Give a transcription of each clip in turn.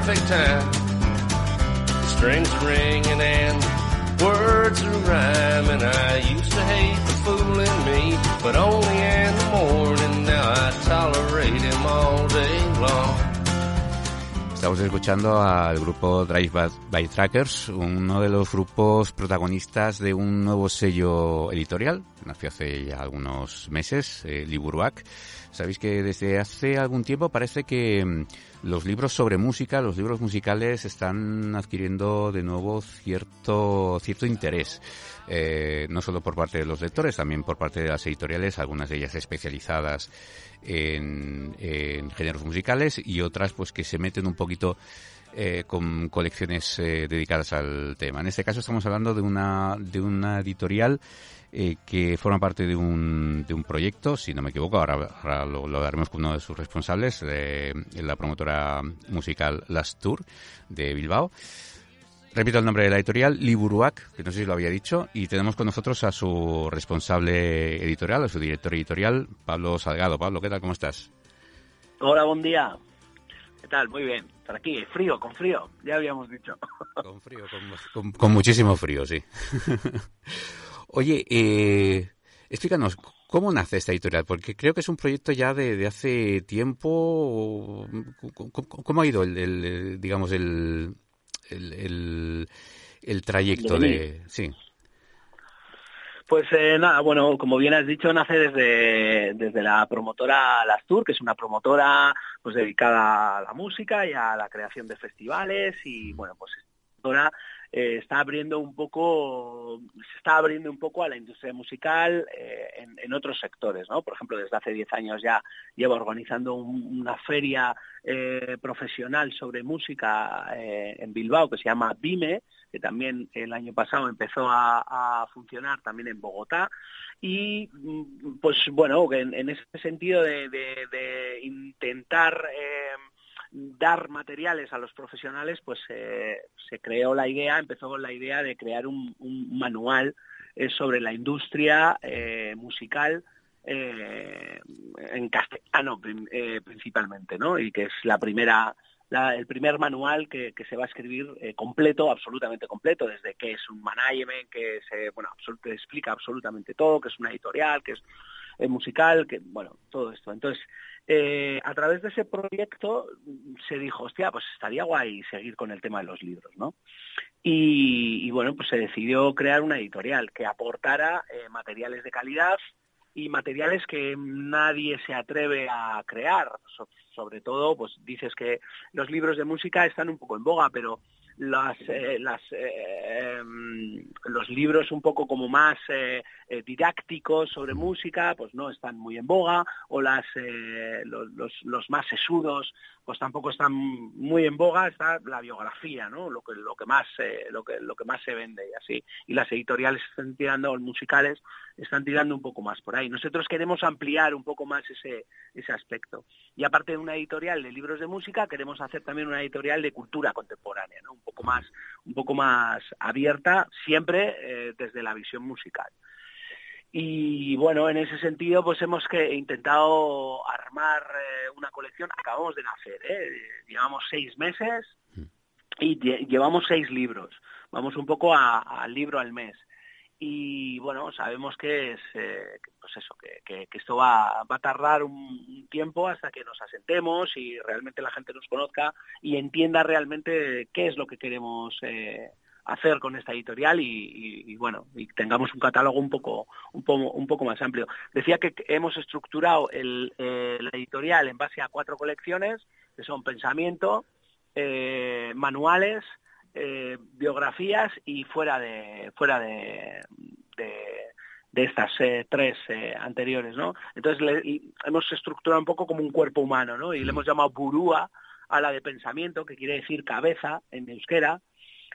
perfect time. The strings ringing and words are rhyming. I used to hate the fooling me, but only in the morning. Now I tolerate him all day long. Estamos escuchando al grupo Drive by- Trackers, uno de los grupos protagonistas de un nuevo sello editorial, nació hace ya algunos meses, eh. Sabéis que desde hace algún tiempo parece que mm, los libros sobre música, los libros musicales están adquiriendo de nuevo cierto, cierto interés. Eh, no solo por parte de los lectores, también por parte de las editoriales, algunas de ellas especializadas en, en géneros musicales y otras pues que se meten un poquito eh, con colecciones eh, dedicadas al tema. En este caso estamos hablando de una, de una editorial eh, que forma parte de un, de un proyecto, si no me equivoco, ahora, ahora lo, lo daremos con uno de sus responsables, la promotora musical Last Tour de Bilbao. Repito el nombre de la editorial, Liburuac, que no sé si lo había dicho, y tenemos con nosotros a su responsable editorial, a su director editorial, Pablo Salgado. Pablo, ¿qué tal? ¿Cómo estás? Hola, buen día. ¿Qué tal? Muy bien. Por aquí, frío, con frío, ya habíamos dicho. Con frío, con, con- con muchísimo frío, sí. Oye, eh, explícanos, ¿cómo nace esta editorial? Porque creo que es un proyecto ya de, de hace tiempo. ¿Cómo, cómo- cómo ha ido el, el, digamos, el, el, el- el trayecto De de... Sí, Pues eh, nada, bueno, como bien has dicho, nace desde, desde la promotora Las Tour, que es una promotora pues dedicada a la música y a la creación de festivales y bueno, pues eh, está abriendo un poco, se está abriendo un poco a la industria musical eh, en, otros sectores, ¿no? Por ejemplo, desde hace 10 años ya lleva organizando un- una feria eh, profesional sobre música en Bilbao que se llama BIME, que también el año pasado empezó a, funcionar también en Bogotá. Y mm, pues bueno, en, ese sentido de, intentar dar materiales a los profesionales, pues eh, se creó la idea, empezó con la idea de crear un, un manual eh, sobre la industria eh, musical eh, en castellano eh, principalmente, ¿no? Y que es la primera la- el primer manual que, se va a escribir completo, absolutamente completo, desde qué es un management, que se, bueno, explica absolutamente todo, que es una editorial, que es musical, que, bueno, todo esto. Entonces, eh, a través de ese proyecto se dijo, hostia, pues estaría guay seguir con el tema de los libros, ¿no? Y, bueno, pues se decidió crear una editorial que aportara eh, materiales de calidad y materiales que nadie se atreve a crear. So- sobre todo, pues dices que los libros de música están un poco en boga, pero las, eh, las, eh, em, los libros un poco como más eh, eh, didácticos sobre música, pues no están muy en boga, o las, eh, los, los, los más sesudos, pues tampoco están muy en boga, está la biografía, ¿no? Lo que, lo que más, eh, lo que, lo que más se vende y así. Y las editoriales están tirando, o musicales, están tirando un poco más por ahí. Nosotros queremos ampliar un poco más ese, ese aspecto. Y aparte de una editorial de libros de música, queremos hacer también una editorial de cultura contemporánea, ¿no? Un poco más, un poco más abierta, siempre eh, desde la visión musical. Y bueno, en ese sentido, pues hemos que intentado armar eh, una colección. Acabamos de nacer, ¿eh? llevamos seis meses y lle- llevamos seis libros. Vamos un poco al libro al mes. Y bueno, sabemos que es, eh, pues eso, que, esto va, va a tardar un, tiempo hasta que nos asentemos y realmente la gente nos conozca y entienda realmente qué es lo que queremos eh, hacer con esta editorial y, bueno y tengamos un catálogo un poco un poco un poco más amplio. Decía que hemos estructurado el, eh, editorial en base a cuatro colecciones que son pensamiento manuales eh, biografías y fuera de fuera de, de, de estas eh, tres eh, anteriores, ¿no? Entonces le, hemos estructurado un poco como un cuerpo humano, ¿no? Y le hemos llamado burúa a la de pensamiento, que quiere decir cabeza en euskera,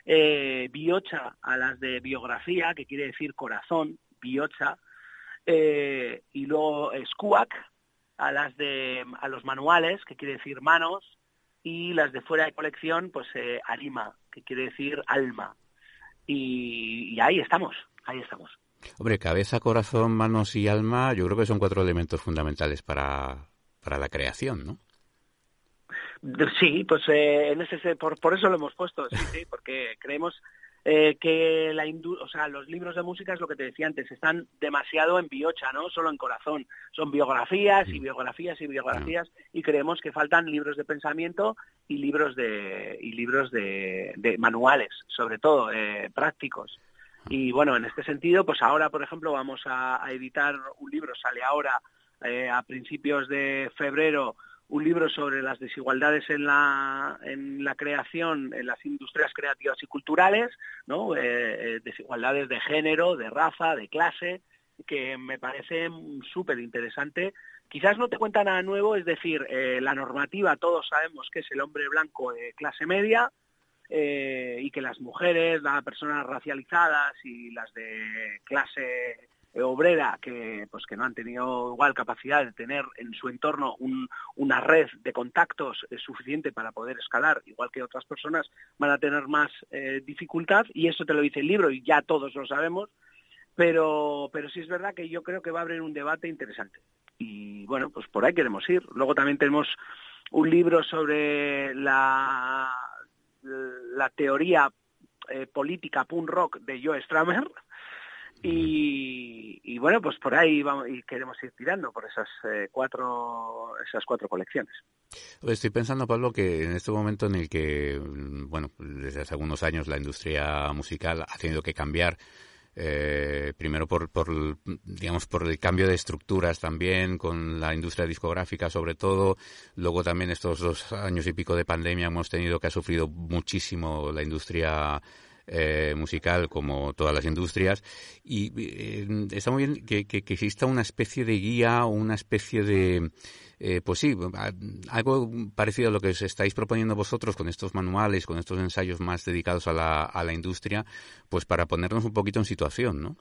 eh, biocha a las de biografía, que quiere decir corazón, biocha, y luego squac a las de a los manuales, que quiere decir manos, y las de fuera de colección, pues eh, arima, que quiere decir alma. Y, y ahí estamos, ahí estamos. Hombre, cabeza, corazón, manos y alma, yo creo que son cuatro elementos fundamentales para, para la creación, ¿no? Sí, pues eh, en ese, por, por eso lo hemos puesto, sí, sí, porque creemos eh, que la o sea, los libros de música es lo que te decía antes, están demasiado en biocha, ¿no? Solo en corazón. Son biografías y biografías y biografías y creemos que faltan libros de pensamiento y libros de y libros de, de manuales, sobre todo eh, prácticos. Y bueno, en este sentido, pues ahora, por ejemplo, vamos a, a editar un libro, sale ahora eh, a principios de febrero, un libro sobre las desigualdades en la, en la creación, en las industrias creativas y culturales, ¿no? Eh, eh, desigualdades de género, de raza, de clase, que me parece súper interesante. Quizás no te cuenta nada nuevo, es decir, eh, la normativa todos sabemos que es el hombre blanco de clase media, y que las mujeres, las personas racializadas y las de clase obrera que pues que no han tenido igual capacidad de tener en su entorno un, una red de contactos eh, suficiente para poder escalar igual que otras personas van a tener más eh, dificultad y eso te lo dice el libro y ya todos lo sabemos pero pero sí es verdad que yo creo que va a haber un debate interesante. Y bueno pues por ahí queremos ir. Luego también tenemos un libro sobre la la teoría eh, política punk rock de Joe Stramer y, bueno, pues por ahí vamos y queremos ir tirando por esas eh, cuatro esas cuatro colecciones. Estoy pensando, Pablo, que en este momento en el que, bueno, desde hace algunos años la industria musical ha tenido que cambiar, eh, primero por, por, digamos, por el cambio de estructuras también, con la industria discográfica sobre todo, luego también estos dos años y pico de pandemia hemos tenido que ha sufrido muchísimo la industria eh, musical como todas las industrias y eh, está muy bien que, que, que, exista una especie de guía o una especie de eh, pues sí, algo parecido a lo que os estáis proponiendo vosotros con estos manuales, con estos ensayos más dedicados a la, a la industria, pues para ponernos un poquito en situación, ¿no?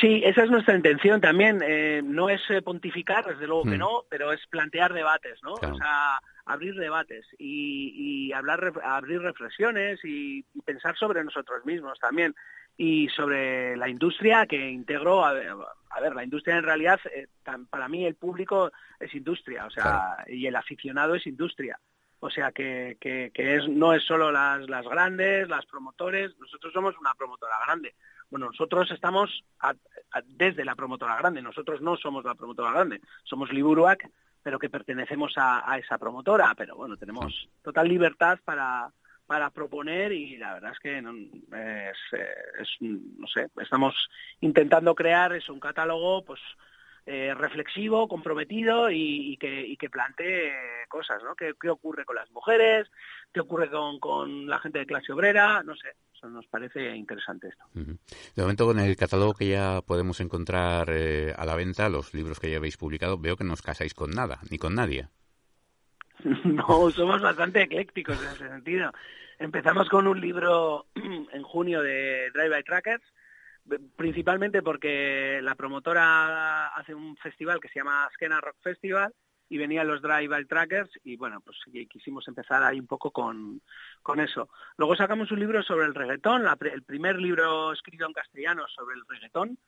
Sí, esa es nuestra intención también. Eh, no es eh, pontificar, desde luego que Mm. no, pero es plantear debates, ¿no? Claro. O sea, abrir debates y, y hablar, abrir reflexiones y, y pensar sobre nosotros mismos también y sobre la industria que integró. A ver, a ver, la industria en realidad, eh, tan- para mí el público es industria, o sea, Claro. y el aficionado es industria. O sea que, que, que es, no es solo las, las grandes, las promotores, nosotros somos una promotora grande. Bueno, nosotros estamos a- a- desde la promotora grande, nosotros no somos la promotora grande, somos Liburuac, pero que pertenecemos a, a esa promotora, pero bueno, tenemos total libertad para, para proponer y la verdad es que no, es, eh, es, no sé, estamos intentando crear eso, un catálogo pues eh, reflexivo, comprometido y, y que, y que plantee cosas, ¿no? ¿Qué, qué ocurre con las mujeres? ¿Qué ocurre con, con la gente de clase obrera? No sé, nos parece interesante esto. De momento, con el catálogo que ya podemos encontrar eh, a la venta, los libros que ya habéis publicado, veo que no os casáis con nada, ni con nadie. No, somos bastante eclécticos en ese sentido. Empezamos con un libro en junio de Drive by Trackers, principalmente porque la promotora hace un festival que se llama Skena Rock Festival y venían los Drive by Trackers y bueno, pues quisimos empezar ahí un poco con, con eso. Luego sacamos un libro sobre el reggaetón, la, el primer libro escrito en castellano sobre el reggaetón,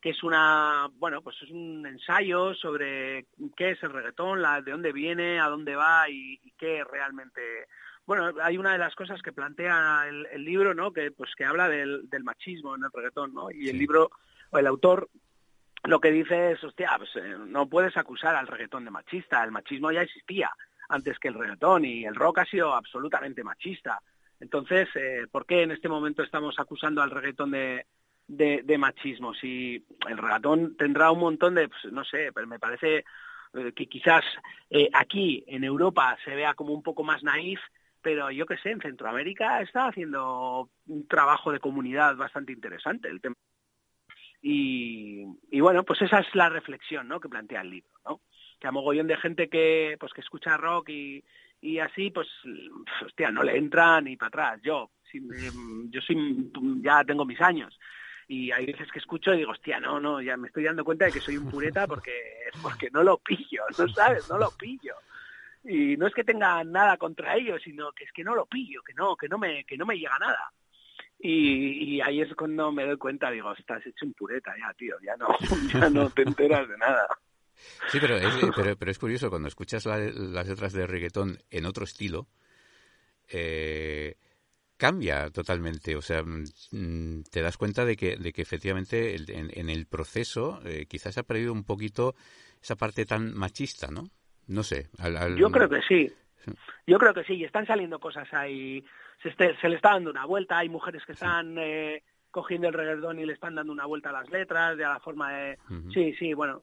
que es una, bueno, pues es un ensayo sobre qué es el reggaetón, la, de dónde viene, a dónde va y, y qué realmente bueno, hay una de las cosas que plantea el, el libro, ¿no? Que pues que habla del, del, machismo en el reggaetón, ¿no? Y el libro, o el autor, lo que dice es, hostia, pues eh, no puedes acusar al reggaetón de machista, el machismo ya existía antes que el reggaetón y el rock ha sido absolutamente machista. Entonces, eh, ¿por qué en este momento estamos acusando al reggaetón de, de, machismo? Si el reggaetón tendrá un montón de, pues, no sé, pero me parece eh, que quizás aquí en Europa se vea como un poco más naif, pero yo que sé, en Centroamérica está haciendo un trabajo de comunidad bastante interesante. El tema Y, bueno, pues esa es la reflexión, ¿no? Que plantea el libro, ¿no? Que a mogollón de gente que, pues que escucha rock y, y así, pues, hostia, no le entra ni para atrás. Yo, si, yo soy, ya tengo mis años y hay veces que escucho y digo, hostia, no, no, ya me estoy dando cuenta de que soy un pureta porque, porque no lo pillo, ¿no sabes? No lo pillo. Y no es que tenga nada contra ellos, sino que es que no lo pillo, que no, que no me, que no me llega nada. Y, y ahí es cuando me doy cuenta, digo, estás hecho un pureta ya, tío, ya no, ya no te enteras de nada. Sí, pero es, pero, pero es curioso, cuando escuchas la- las letras de reggaetón en otro estilo, eh, cambia totalmente. O sea, mm, te das cuenta de que, de que efectivamente en, en el proceso eh, quizás ha perdido un poquito esa parte tan machista, ¿no? No sé. al- al- Yo creo que sí. Yo creo que sí. Y están saliendo cosas ahí. Se, este- se le está dando una vuelta. Hay mujeres que están eh, cogiendo el reggaetón y le están dando una vuelta a las letras, de la forma de... Sí, sí, bueno.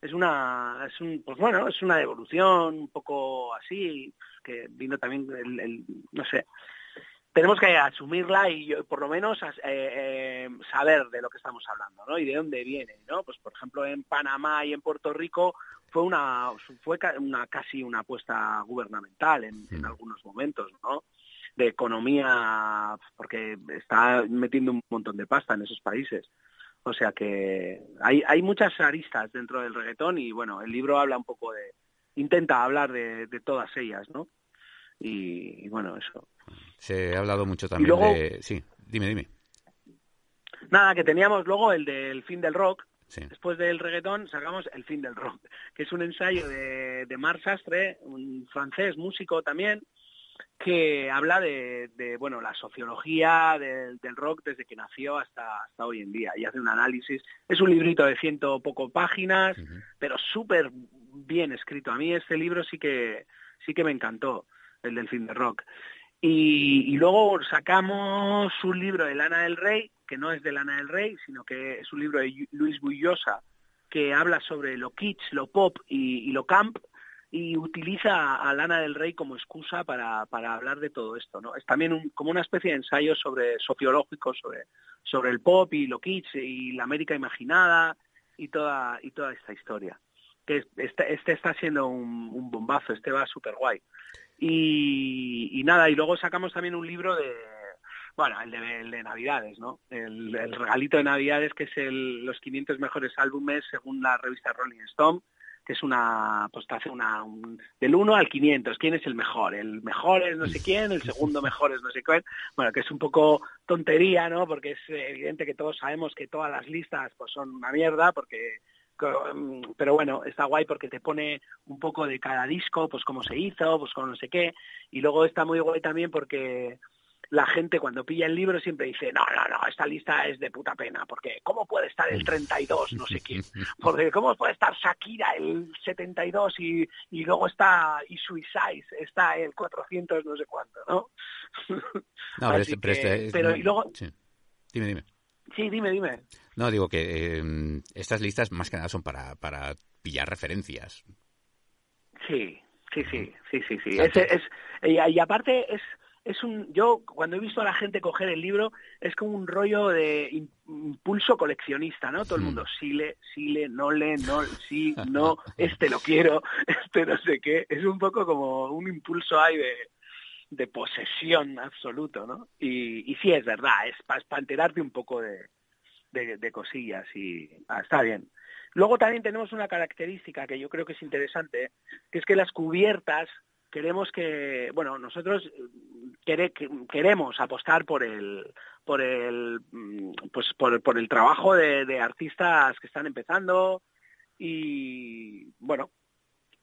Es una, es un, pues bueno, es una evolución un poco así, que vino también el, el- no sé. Tenemos que asumirla y yo, por lo menos eh, eh, saber de lo que estamos hablando, ¿no? Y de dónde viene, ¿no? Pues por ejemplo en Panamá y en Puerto Rico fue una fue una casi una apuesta gubernamental en, en Mm. algunos momentos, ¿no? De economía, porque está metiendo un montón de pasta en esos países. O sea que hay, hay muchas aristas dentro del reggaetón y bueno, el libro habla un poco de, intenta hablar de, de todas ellas, ¿no? Y, y bueno, eso. Se ha hablado mucho también luego- de... Sí, dime, dime. Nada, que teníamos luego el del fin del rock, Sí. después del reggaetón sacamos El fin del rock, que es un ensayo de, de Marc Sastre, un francés músico también, que habla de, de, bueno la sociología del, del rock desde que nació hasta, hasta hoy en día y hace un análisis. Es un librito de ciento poco páginas, pero súper bien escrito. A mí este libro sí que sí que me encantó, el del fin del rock. Y, y luego sacamos un libro de Lana del Rey, que no es de Lana del Rey, sino que es un libro de Luis Bullosa, que habla sobre lo kitsch, lo pop y, lo camp, y utiliza a Lana del Rey como excusa para, hablar de todo esto. ¿no? Es también un- como una especie de ensayo sobre sociológico sobre, sobre el pop y lo kitsch y la América imaginada y toda, y toda esta historia. Que es- este, este está siendo un, un bombazo, este va súper guay. Y, y nada, y luego sacamos también un libro de, bueno, el de, el de Navidades, ¿no? El, regalito de Navidades, que es el, los 500 mejores álbumes según la revista Rolling Stone, que es una, pues te hace una, un- del 1 al 500, ¿quién es el mejor? El mejor es no sé quién, el segundo mejor es no sé quién, bueno, que es un poco tontería, ¿no? Porque es evidente que todos sabemos que todas las listas pues son una mierda, porque mm, pero bueno, está guay porque te pone un poco de cada disco, pues cómo se hizo, pues con no sé qué, y luego está muy guay también porque la gente cuando pilla el libro siempre dice, no, no, no, esta lista es de puta pena, porque ¿cómo puede estar el 32, no sé quién? Porque ¿cómo puede estar Shakira el 72 y, y luego está y Suicide, está el 400 no sé cuánto, ¿no? No, pero, Así este- pero que- este es- pero y luego, Sí. Dime, dime. sí, dime, dime. No, digo que eh, estas listas más que nada son para, para pillar referencias. Sí, sí, sí, sí, sí, sí. Es, es, y, y aparte es, es un, yo cuando he visto a la gente coger el libro es como un rollo de im- impulso coleccionista, ¿no? Todo el Hmm. mundo, sí le, sí le, no le, no, sí, no, este lo quiero, este no sé qué. Es un poco como un impulso ahí de, de posesión absoluto, ¿no? Y, y sí es verdad, es para enterarte un poco de, de, de cosillas y ah, está bien. Luego también tenemos una característica que yo creo que es interesante, que es que las cubiertas queremos que, bueno, nosotros eh, quere- que- queremos apostar por el, por el, mm, pues por, por el trabajo de, artistas que están empezando y, bueno,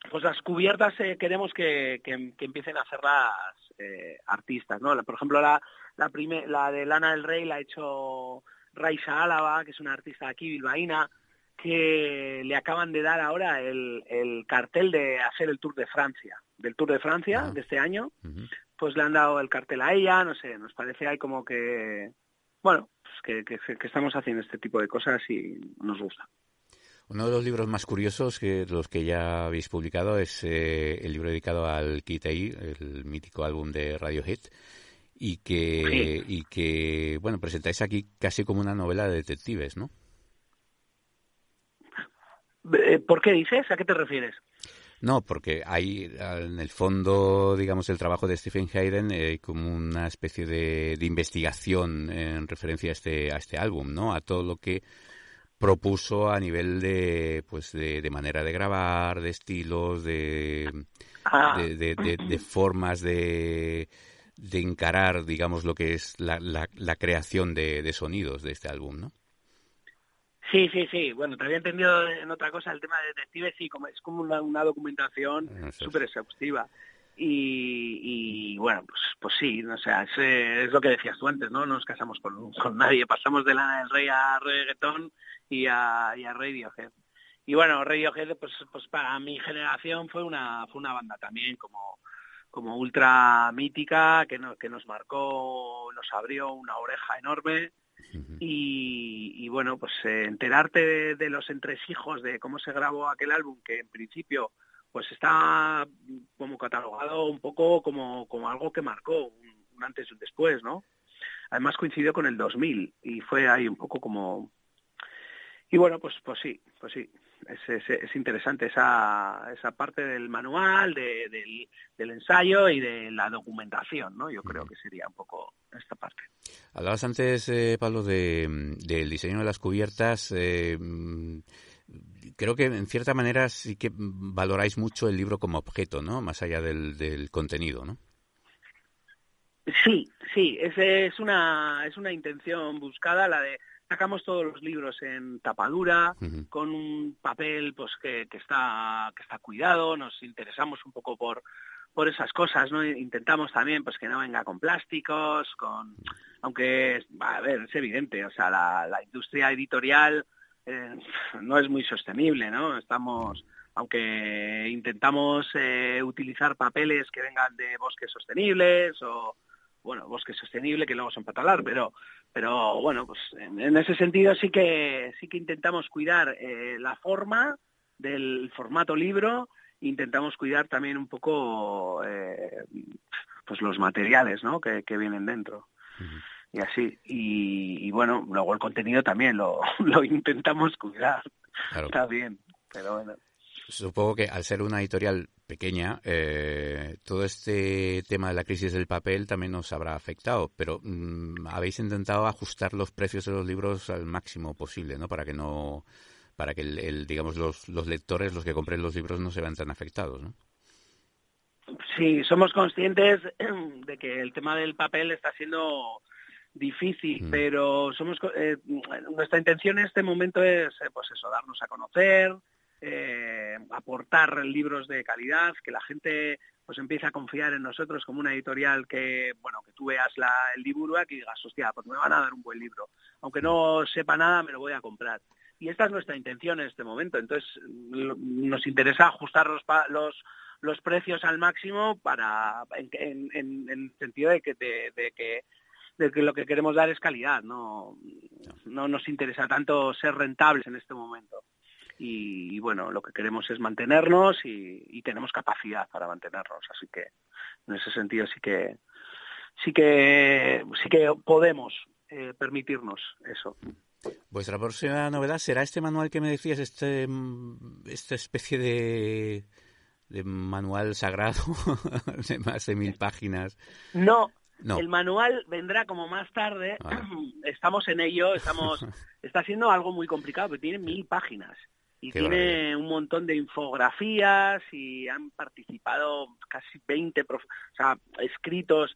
pues las cubiertas eh, queremos que, que- que empiecen a hacerlas eh, artistas, ¿no? Por ejemplo, la, la, prime- la de Lana del Rey la ha hecho Raisa Álava, que es una artista aquí bilbaína, que le acaban de dar ahora el, el cartel de hacer el Tour de Francia, del Tour de Francia Ah. de este año, pues le han dado el cartel a ella, no sé, nos parece ahí como que, bueno, pues que, que- que estamos haciendo este tipo de cosas y nos gusta. Uno de los libros más curiosos que los que ya habéis publicado es eh, el libro dedicado al A, el mítico álbum de Radiohead, y que, Sí. y que bueno, presentáis aquí casi como una novela de detectives, ¿no? Eh, ¿Por qué dices? ¿A qué te refieres? No, porque hay en el fondo, digamos, el trabajo de Stephen Hayden eh, como una especie de, de, investigación en referencia a este, a este álbum, ¿no? A todo lo que propuso a nivel de, pues, de, de manera de grabar, de estilos, de, Ah. de, de, formas de, de encarar, digamos, lo que es la, la, la creación de, de sonidos de este álbum, ¿no? Sí, sí, sí. Bueno, te había entendido en otra cosa el tema de detectives, sí, como, es como una, una documentación súper exhaustiva. Y, y, bueno, pues, pues sí, o sea, es, eh, es, lo que decías tú antes, ¿no? No nos casamos con, con nadie, pasamos de Lana del Rey a reggaetón y a, y a Radiohead. Y bueno, Radiohead, pues, pues para mi generación fue una, fue una banda también como, como ultra mítica, que, no, que nos marcó, nos abrió una oreja enorme. Y, y, bueno, pues eh, enterarte de, de, los entresijos de cómo se grabó aquel álbum, que en principio pues está como catalogado un poco como, como algo que marcó un, un, antes y un después, ¿no? Además coincidió con el 2000 y fue ahí un poco como... Y bueno, pues, pues sí, pues sí, es, es, es interesante esa, esa parte del manual, de, del, del, ensayo y de la documentación, ¿no? Yo creo que sería un poco esta parte. Hablabas antes, eh, Pablo, de, del diseño de las cubiertas. Eh, creo que en cierta manera sí que valoráis mucho el libro como objeto, ¿no? Más allá del, del contenido, ¿no? Sí, sí, es, es, una, es una intención buscada, la de sacamos todos los libros en tapadura, uh -huh. con un papel pues que, que, está, que está cuidado, nos interesamos un poco por, por esas cosas, ¿no? Intentamos también pues que no venga con plásticos, con aunque a ver, es evidente, o sea, la, la industria editorial eh, no es muy sostenible, ¿no? Estamos aunque intentamos eh, utilizar papeles que vengan de bosques sostenibles o bueno, bosque sostenible que luego son para pero pero bueno, pues en, en, ese sentido sí que sí que intentamos cuidar eh, la forma del formato libro, intentamos cuidar también un poco eh, pues los materiales, ¿no? Que, que vienen dentro. Uh -huh. Y así. Y, y, bueno, luego el contenido también lo, lo intentamos cuidar. Claro. Está bien, pero bueno. Supongo que al ser una editorial pequeña, eh, todo este tema de la crisis del papel también nos habrá afectado, pero mmm, habéis intentado ajustar los precios de los libros al máximo posible, ¿no? Para que no, para que el, el digamos los, los lectores, los que compren los libros, no se vean tan afectados, ¿no? Sí, somos conscientes de que el tema del papel está siendo difícil, mm. pero somos eh, nuestra intención en este momento es eh, pues eso, darnos a conocer, eh, aportar libros de calidad, que la gente pues empiece a confiar en nosotros como una editorial que, bueno, que tú veas la, el libro y digas, hostia, pues me van a dar un buen libro. Aunque no sepa nada, me lo voy a comprar. Y esta es nuestra intención en este momento. Entonces, nos interesa ajustar los, los, los precios al máximo para, en, en, en, sentido de que, de, que de que lo que queremos dar es calidad, no, no nos interesa tanto ser rentables en este momento. Y, bueno, lo que queremos es mantenernos y, y, tenemos capacidad para mantenernos, así que en ese sentido sí que sí que sí que podemos eh, permitirnos eso. Vuestra próxima novedad será este manual que me decías, este esta especie de de manual sagrado de más de mil páginas. No, no. El manual vendrá como más tarde. Ah. Estamos en ello. Estamos. está siendo algo muy complicado, porque tiene mil páginas y Qué tiene un montón de infografías y han participado casi 20 prof... o sea, escritos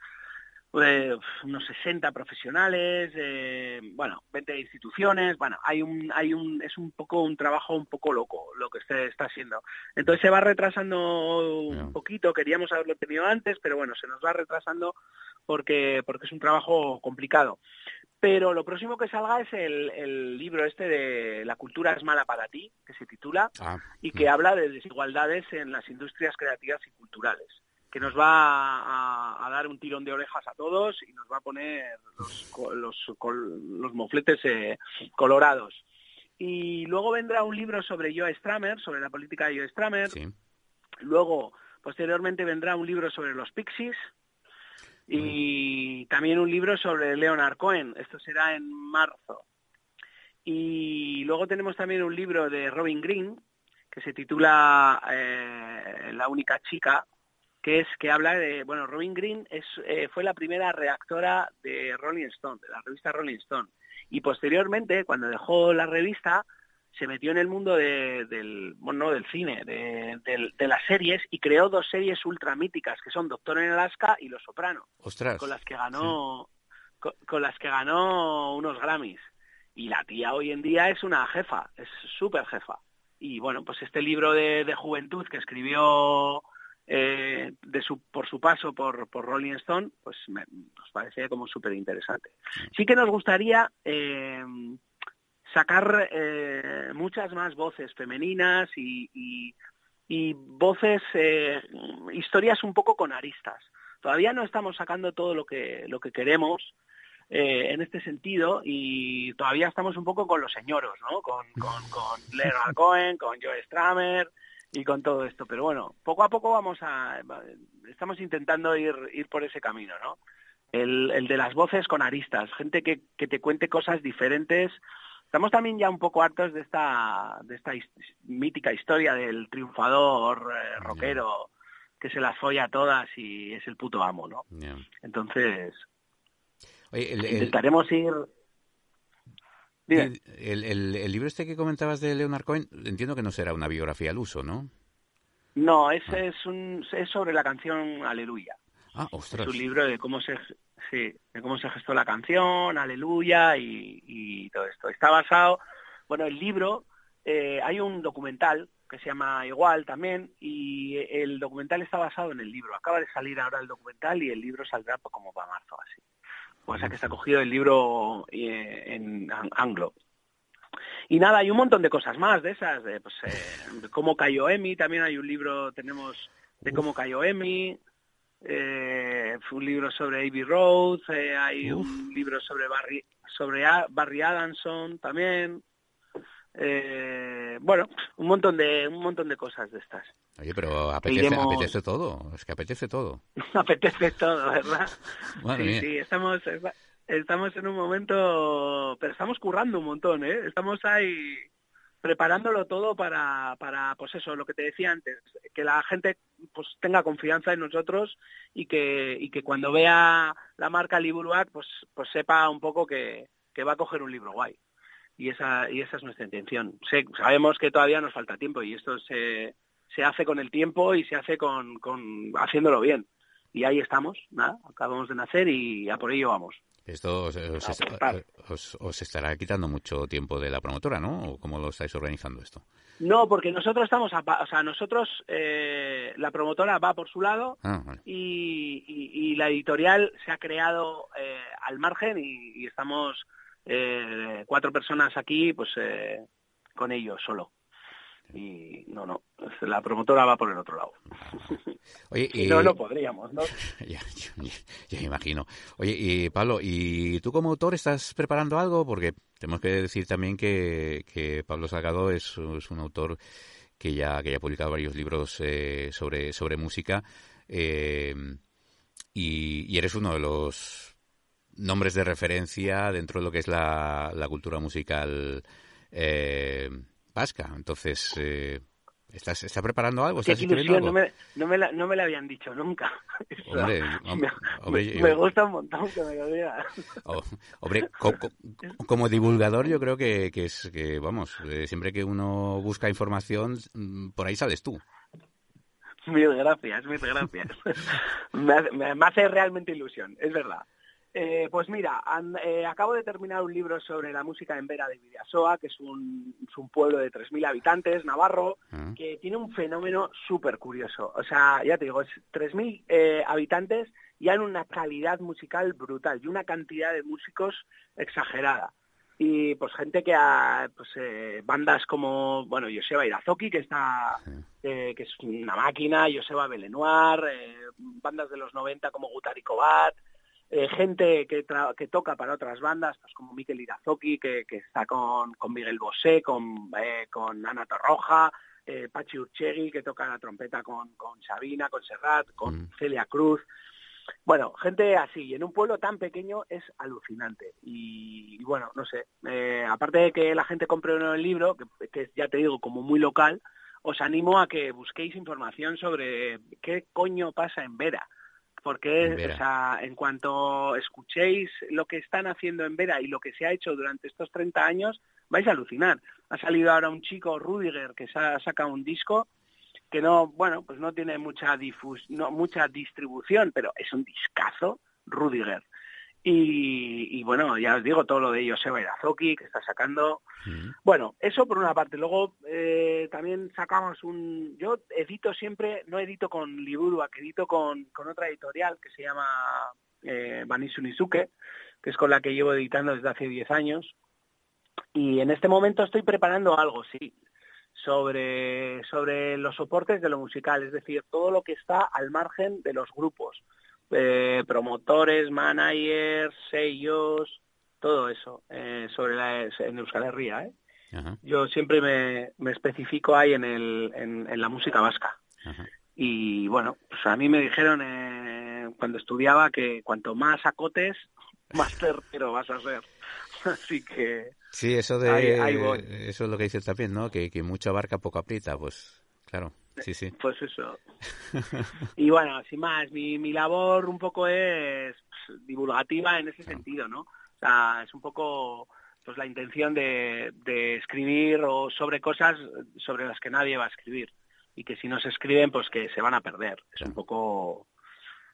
eh, unos 60 profesionales, eh, bueno, 20 instituciones, bueno, hay un, hay un, es un poco un trabajo un poco loco lo que se está haciendo. Entonces se va retrasando un no. poquito, queríamos haberlo tenido antes, pero bueno, se nos va retrasando porque, porque es un trabajo complicado. Pero lo próximo que salga es el, el libro este de La cultura es mala para ti, que se titula, ah, y que mm. habla de desigualdades en las industrias creativas y culturales que nos va a, a, dar un tirón de orejas a todos y nos va a poner los, los, los mofletes eh, colorados. Y luego vendrá un libro sobre Joe Stramer, sobre la política de Joe Stramer. Sí. Luego, posteriormente, vendrá un libro sobre los Pixies. Y mm. también un libro sobre Leonard Cohen. Esto será en marzo. Y luego tenemos también un libro de Robin Green, que se titula eh, La única chica, que es que habla de, bueno, Robin Green es, eh, fue la primera redactora de Rolling Stone, de la revista Rolling Stone, y posteriormente, cuando dejó la revista, se metió en el mundo de- del, bueno, no, del cine, de, de las series, y creó dos series ultra míticas, que son Doctor en Alaska y Los Soprano Ostras. con las que ganó con, con las que ganó unos Grammys. Y la tía hoy en día es una jefa es súper jefa y bueno pues este libro de, de juventud que escribió eh, de su por su paso por, por Rolling Stone pues me- nos parece como súper interesante sí que nos gustaría eh, sacar eh, muchas más voces femeninas y, y- y voces historias un poco con aristas todavía no estamos sacando todo lo que lo que queremos en este sentido y todavía estamos un poco con los señoros, ¿no? Con, con, con Leonard Cohen, con Joe Stramer y con todo esto. Pero bueno, poco a poco vamos a estamos intentando ir ir por ese camino, ¿no? El, el de las voces con aristas, gente que, que te cuente cosas diferentes. Estamos también ya un poco hartos de esta de esta his- mítica historia del triunfador eh, rockero que se las folla a todas y es el puto amo, ¿no? Entonces, Oye, el, el- intentaremos ir... El- el- el libro este que comentabas de Leonard Cohen, entiendo que no será una biografía al uso, ¿no? No, es, es, un, es sobre la canción Aleluya. Ah, ostras. Es un libro de cómo se, sí, de cómo se gestó la canción, Aleluya y, y todo esto. Está basado, bueno, el libro, eh, hay un documental que se llama Igual también y el documental está basado en el libro. Acaba de salir ahora el documental y el libro saldrá pa- como para marzo así. O sea que está cogido el libro eh, en an- anglo. Y nada, hay un montón de cosas más de esas, de, pues, eh, de cómo cayó Emi, también hay un libro, tenemos de cómo cayó Emi, eh, un libro sobre Abbey Road, eh, hay un libro sobre Barry, sobre A- Barry Adamson también, eh, bueno, un montón de un montón de cosas de estas. Oye, pero apetece, Iremos- apetece todo. Es que apetece todo. Apetece todo, ¿verdad? Madre sí, mía. sí, estamos estamos en un momento, pero estamos currando un montón, ¿eh? Estamos ahí preparándolo todo para, para pues eso, lo que te decía antes, que la gente pues tenga confianza en nosotros y que, y que cuando vea la marca Liburuac pues, pues sepa un poco que, que va a coger un libro guay. Y esa, y esa es nuestra intención. Sabemos que todavía nos falta tiempo y esto se, se hace con el tiempo y se hace con, con haciéndolo bien. Y ahí estamos, nada, acabamos de nacer y a por ello vamos. Esto os, os- os- os estará quitando mucho tiempo de la promotora, ¿no? ¿O cómo lo estáis organizando esto? No, porque nosotros estamos, a o sea, nosotros, eh, la promotora va por su lado Ah, vale. y, y- y la editorial se ha creado eh, al margen y, y estamos eh, cuatro personas aquí, pues eh, con ellos solo. Y no, no, la promotora va por el otro lado. Oye, y... no, no podríamos, ¿no? Ya, ya, imagino. Oye, y Pablo, ¿y tú como autor estás preparando algo? Porque tenemos que decir también que, que Pablo Salgado es, es un autor que ya, que ya ha publicado varios libros eh, sobre, sobre música eh, y, y eres uno de los nombres de referencia dentro de lo que es la, la cultura musical eh, vasca. Entonces, eh, ¿estás, ¿estás preparando algo? ¿Estás escribiendo ilusión, no algo? me, no, me la, no me la habían dicho nunca. Hombre, me, hom- hombre, me- yo- me gusta un montón que me lo digas. Oh, hombre, co- co- como divulgador yo creo que, que es que, vamos, eh, siempre que uno busca información, mm, por ahí sales tú. Mil gracias, mil gracias. me, hace, me hace realmente ilusión, es verdad. Eh, pues mira, eh, acabo de terminar un libro sobre la música en Vera de Vidasoa, que es un, es un pueblo de 3.000 habitantes, navarro, Ah, que tiene un fenómeno súper curioso. O sea, ya te digo, es 3.000 eh, habitantes y han una calidad musical brutal y una cantidad de músicos exagerada. Y pues gente que ha, pues eh, bandas como, bueno, Joseba Irazoki, que está, eh, que es una máquina, Joseba Belenoir, bandas de los 90 como Gutari Kobat, eh, gente que, tra- que toca para otras bandas, pues como Miquel Irazoki, que, que está con, con Miguel Bosé, con, eh, con Ana Torroja, eh, Pachi Urchegui, que toca la trompeta con, con Sabina, con Serrat, con Mm. Celia Cruz. Bueno, gente así, y en un pueblo tan pequeño es alucinante. Y, y bueno, no sé, aparte de que la gente compre el libro, que, que es, ya te digo, como muy local, os animo a que busquéis información sobre qué coño pasa en Vera. Porque, o sea, en cuanto escuchéis lo que están haciendo en Vera y lo que se ha hecho durante estos 30 años, vais a alucinar. Ha salido ahora un chico, Rudiger, que sa- saca un disco que no, bueno, pues no tiene mucha difus no, mucha distribución, pero es un discazo, Rudiger. Y, y bueno, ya os digo todo lo de Joseba Irazoki, que está sacando. Mm. Bueno, eso por una parte. Luego eh, también sacamos un... Yo edito siempre, no edito con Liburua, que edito con, con otra editorial que se llama eh, que es con la que llevo editando desde hace 10 años. Y en este momento estoy preparando algo, sí, sobre, sobre los soportes de lo musical, es decir, todo lo que está al margen de los grupos. Eh, promotores, managers, sellos, todo eso, eh, sobre la, en Euskal Herria, ¿eh? Ajá, Yo siempre me, me especifico ahí en, el, en, en la música vasca. ajá. Y bueno, pues a mí me dijeron eh, cuando estudiaba que cuanto más acotes, más certero vas a ser. Así que Sí, eso de Ahí- ahí voy. eso es lo que dices también, ¿no? Que, que mucho abarca, poco aprieta, pues claro, sí, sí. pues eso. Y bueno, sin más, mi, mi labor un poco es pues, divulgativa en ese sentido, ¿no? O sea, es un poco pues la intención de, de escribir o sobre cosas sobre las que nadie va a escribir y que si no se escriben pues que se van a perder. Es un poco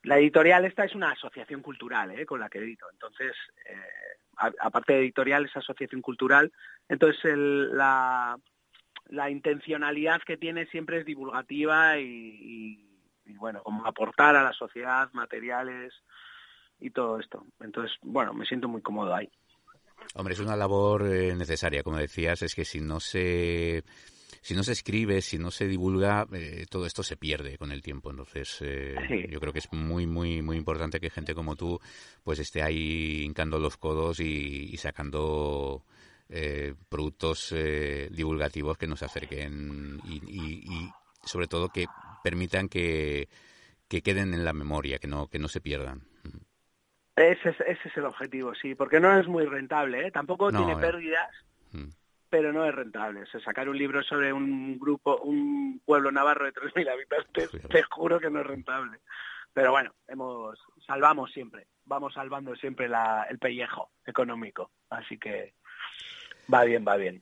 la editorial esta es una asociación cultural ¿eh? con la que edito. Entonces, eh, aparte de editorial es asociación cultural. Entonces el- la, la intencionalidad que tiene siempre es divulgativa y, y- y, bueno, como aportar a la sociedad materiales y todo esto. Entonces, bueno, me siento muy cómodo ahí. Hombre, es una labor eh, necesaria, como decías, es que si no se si no se escribe, si no se divulga, eh, todo esto se pierde con el tiempo. Entonces, eh, Sí. yo creo que es muy, muy, muy importante que gente como tú, pues esté ahí hincando los codos y, y sacando eh, productos eh, divulgativos que nos acerquen y, y- y, sobre todo que permitan que, que queden en la memoria, que no que no se pierdan. Ese es, ese es el objetivo, sí, porque no es muy rentable, ¿eh? Tampoco No, tiene eh. pérdidas, Mm. pero no es rentable. O sea, sacar un libro sobre un grupo, un pueblo navarro de 3.000 habitantes, te juro que no es rentable. Pero bueno, hemos salvamos siempre, vamos salvando siempre la, el pellejo económico. Así que va bien, va bien.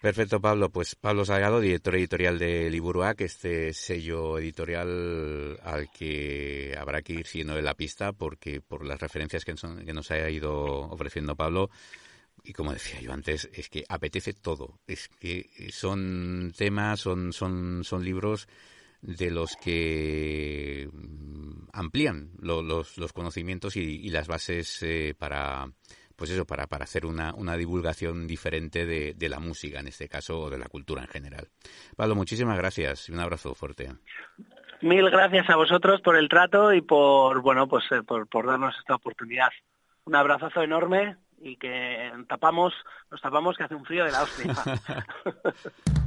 Perfecto, Pablo. Pues Pablo Salgado, director editorial de Liburuac, este sello editorial al que habrá que ir siguiendo de la pista porque por las referencias que, nos ha ido ofreciendo Pablo, y como decía yo antes, es que apetece todo. Es que son temas, son, son, son libros de los que mm, amplían lo- los, los conocimientos y, y las bases eh, para pues eso para, para hacer una, una divulgación diferente de, de la música en este caso o de la cultura en general. Pablo, muchísimas gracias y un abrazo fuerte. Mil gracias a vosotros por el trato y por bueno pues eh, por, por darnos esta oportunidad. Un abrazazo enorme y que tapamos, nos tapamos que hace un frío de la hostia.